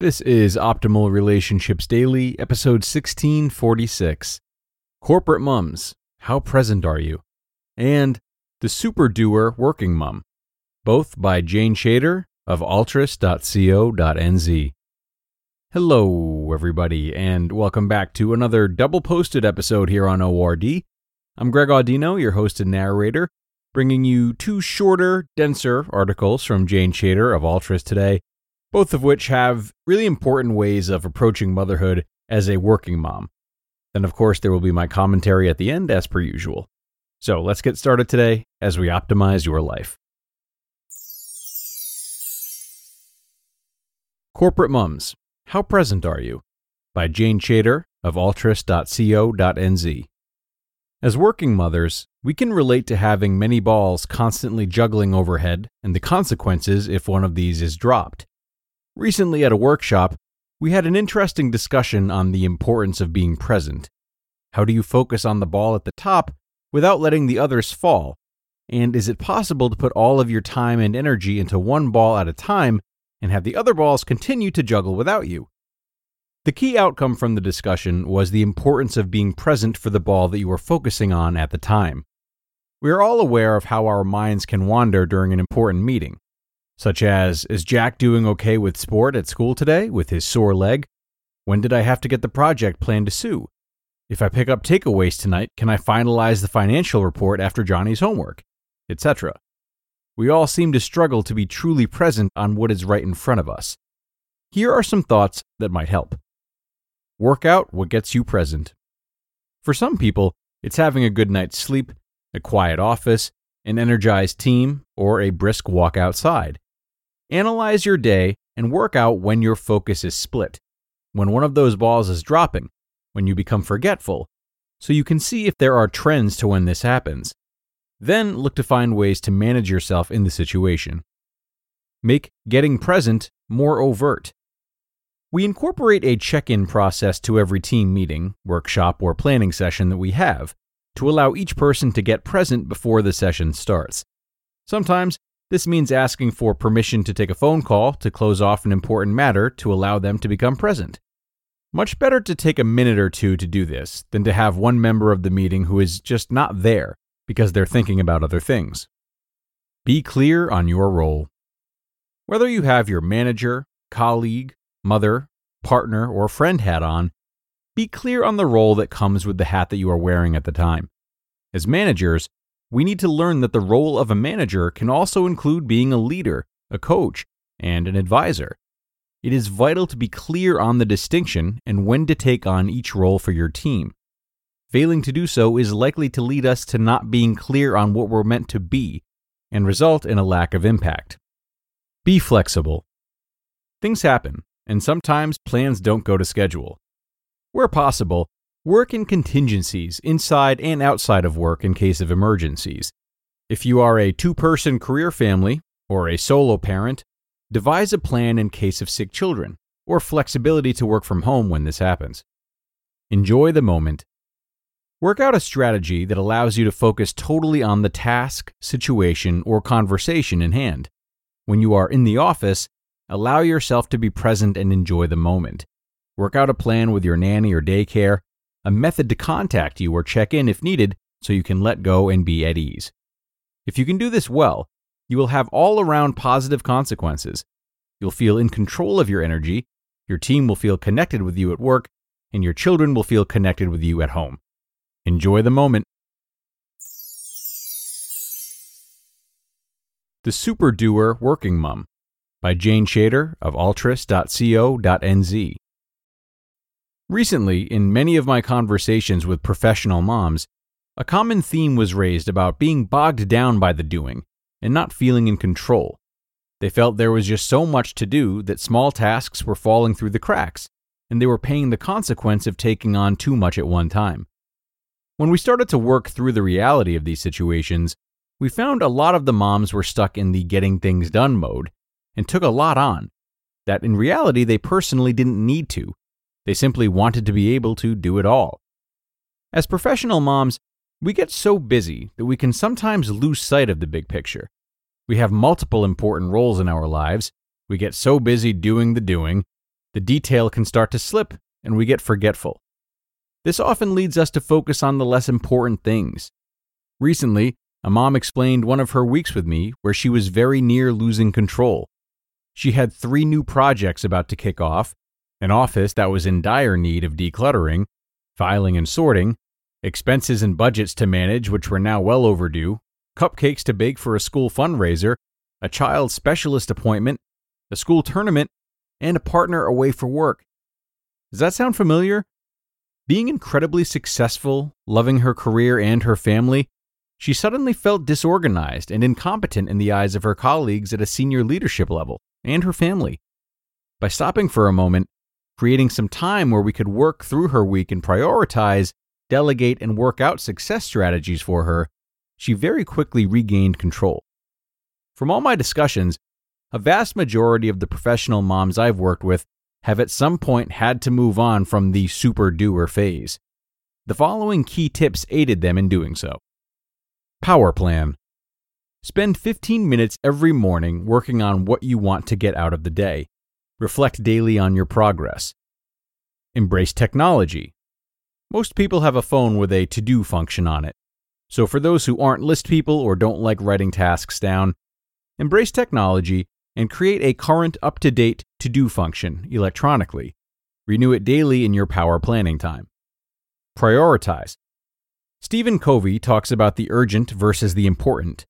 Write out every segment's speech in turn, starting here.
This is Optimal Relationships Daily, episode 1646. Corporate Mums, How Present Are You? And The Super Doer Working Mum, both by Jane Chater of altruist.co.nz. Hello, everybody, and welcome back to another double posted episode here on ORD. I'm Greg Audino, your host and narrator, bringing you two shorter, denser articles from Jane Chater of Altruist today, both of which have really important ways of approaching motherhood as a working mom. Then, of course, there will be my commentary at the end, as per usual. So let's get started today as we optimize your life. Corporate Mums How Present Are You? by Jane Chater of altruist.co.nz. As working mothers, we can relate to having many balls constantly juggling overhead and the consequences if one of these is dropped. Recently, at a workshop, we had an interesting discussion on the importance of being present. How do you focus on the ball at the top without letting the others fall? And is it possible to put all of your time and energy into one ball at a time and have the other balls continue to juggle without you? The key outcome from the discussion was the importance of being present for the ball that you are focusing on at the time. We are all aware of how our minds can wander during an important meeting, such as Is Jack doing okay with sport at school today with his sore leg? When did I have to get the project plan to Sue? If I pick up takeaways tonight, can I finalize the financial report after Johnny's homework? Etc. We all seem to struggle to be truly present on what is right in front of us. Here are some thoughts that might help. Work out what gets you present. For some people, it's having a good night's sleep, a quiet office, an energized team, or a brisk walk outside. Analyze your day and work out when your focus is split, when one of those balls is dropping, when you become forgetful, so you can see if there are trends to when this happens. Then look to find ways to manage yourself in the situation. Make getting present more overt. We incorporate a check in process to every team meeting, workshop, or planning session that we have to allow each person to get present before the session starts. Sometimes this means asking for permission to take a phone call to close off an important matter to allow them to become present. Much better to take a minute or two to do this than to have one member of the meeting who is just not there because they're thinking about other things. Be clear on your role. Whether you have your manager, colleague, mother, partner, or friend hat on, be clear on the role that comes with the hat that you are wearing at the time. As managers, we need to learn that the role of a manager can also include being a leader, a coach, and an advisor. It is vital to be clear on the distinction and when to take on each role for your team. Failing to do so is likely to lead us to not being clear on what we're meant to be and result in a lack of impact. Be flexible. Things happen, and sometimes plans don't go to schedule. Where possible, work in contingencies inside and outside of work in case of emergencies. If you are a two person career family or a solo parent, devise a plan in case of sick children or flexibility to work from home when this happens. Enjoy the moment. Work out a strategy that allows you to focus totally on the task, situation, or conversation in hand. When you are in the office, allow yourself to be present and enjoy the moment. Work out a plan with your nanny or daycare, a method to contact you or check in if needed so you can let go and be at ease. If you can do this well, you will have all around positive consequences. You'll feel in control of your energy, your team will feel connected with you at work, and your children will feel connected with you at home. Enjoy the moment. The Super Doer Working Mom by Jane Chater of altruist.co.nz. Recently, in many of my conversations with professional moms, a common theme was raised about being bogged down by the doing and not feeling in control. They felt there was just so much to do that small tasks were falling through the cracks, and they were paying the consequence of taking on too much at one time. When we started to work through the reality of these situations, we found a lot of the moms were stuck in the getting things done mode and took a lot on that in reality they personally didn't need to. They simply wanted to be able to do it all. As professional moms, we get so busy that we can sometimes lose sight of the big picture. We have multiple important roles in our lives. We get so busy doing the doing, the detail can start to slip and we get forgetful. This often leads us to focus on the less important things. Recently, a mom explained one of her weeks with me where she was very near losing control. She had three new projects about to kick off an office that was in dire need of decluttering, filing and sorting, expenses and budgets to manage, which were now well overdue, cupcakes to bake for a school fundraiser, a child specialist appointment, a school tournament, and a partner away for work. Does that sound familiar? Being incredibly successful, loving her career and her family, she suddenly felt disorganized and incompetent in the eyes of her colleagues at a senior leadership level and her family. By stopping for a moment, creating some time where we could work through her week and prioritize delegate, and work out success strategies for her, she very quickly regained control. From all my discussions, a vast majority of the professional moms I've worked with have at some point had to move on from the super doer phase. The following key tips aided them in doing so. Power Plan Spend 15 minutes every morning working on what you want to get out of the day. Reflect daily on your progress. Embrace technology. Most people have a phone with a to do function on it. So, for those who aren't list people or don't like writing tasks down, embrace technology and create a current up to date to do function electronically. Renew it daily in your power planning time. Prioritize. Stephen Covey talks about the urgent versus the important.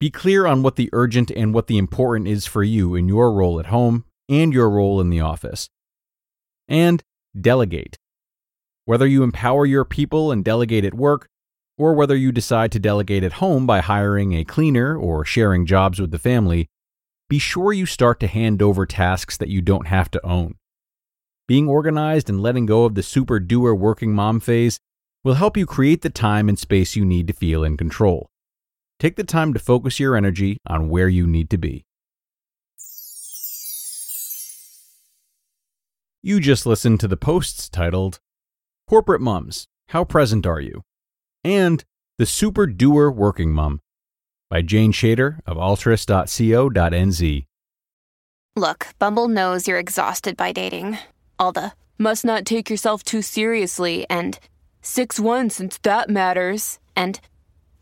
Be clear on what the urgent and what the important is for you in your role at home and your role in the office. And delegate. Whether you empower your people and delegate at work, or whether you decide to delegate at home by hiring a cleaner or sharing jobs with the family, be sure you start to hand over tasks that you don't have to own. Being organized and letting go of the super doer working mom phase will help you create the time and space you need to feel in control. Take the time to focus your energy on where you need to be. You just listened to the posts titled Corporate Mums How Present Are You? and The Super Doer Working Mom by Jane Chater of altruist.co.nz. Look, Bumble knows you're exhausted by dating. All the must not take yourself too seriously and 6 1 since that matters. And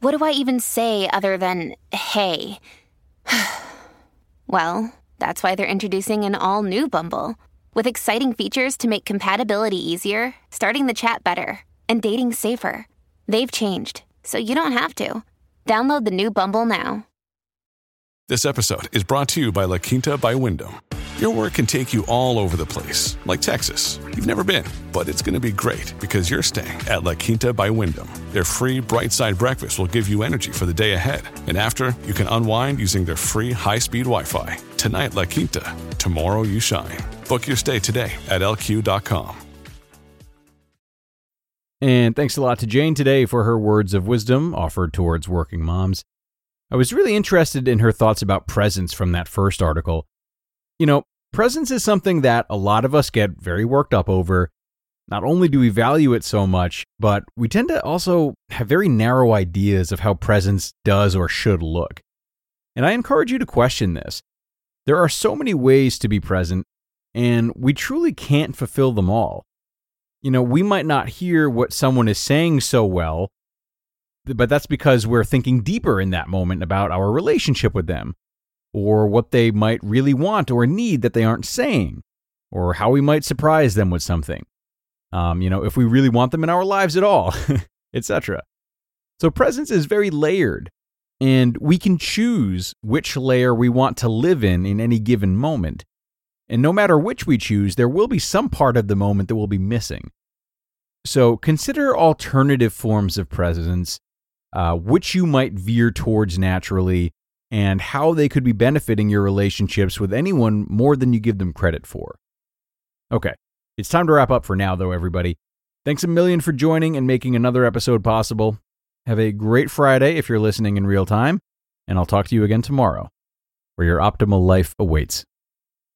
what do I even say other than hey? well, that's why they're introducing an all new Bumble. With exciting features to make compatibility easier, starting the chat better, and dating safer. They've changed, so you don't have to. Download the new Bumble now. This episode is brought to you by La Quinta by Wyndham. Your work can take you all over the place, like Texas. You've never been, but it's going to be great because you're staying at La Quinta by Wyndham. Their free bright side breakfast will give you energy for the day ahead. And after, you can unwind using their free high speed Wi Fi. Tonight, La Quinta. Tomorrow, you shine. Book your stay today at lq.com. And thanks a lot to Jane today for her words of wisdom offered towards working moms. I was really interested in her thoughts about presence from that first article. You know, presence is something that a lot of us get very worked up over. Not only do we value it so much, but we tend to also have very narrow ideas of how presence does or should look. And I encourage you to question this. There are so many ways to be present, and we truly can't fulfill them all. You know, we might not hear what someone is saying so well, but that's because we're thinking deeper in that moment about our relationship with them, or what they might really want or need that they aren't saying, or how we might surprise them with something. Um, you know, if we really want them in our lives at all, etc. So presence is very layered, and we can choose which layer we want to live in in any given moment. And no matter which we choose, there will be some part of the moment that will be missing. So consider alternative forms of presence, uh, which you might veer towards naturally, and how they could be benefiting your relationships with anyone more than you give them credit for. Okay, it's time to wrap up for now, though, everybody. Thanks a million for joining and making another episode possible. Have a great Friday if you're listening in real time, and I'll talk to you again tomorrow, where your optimal life awaits.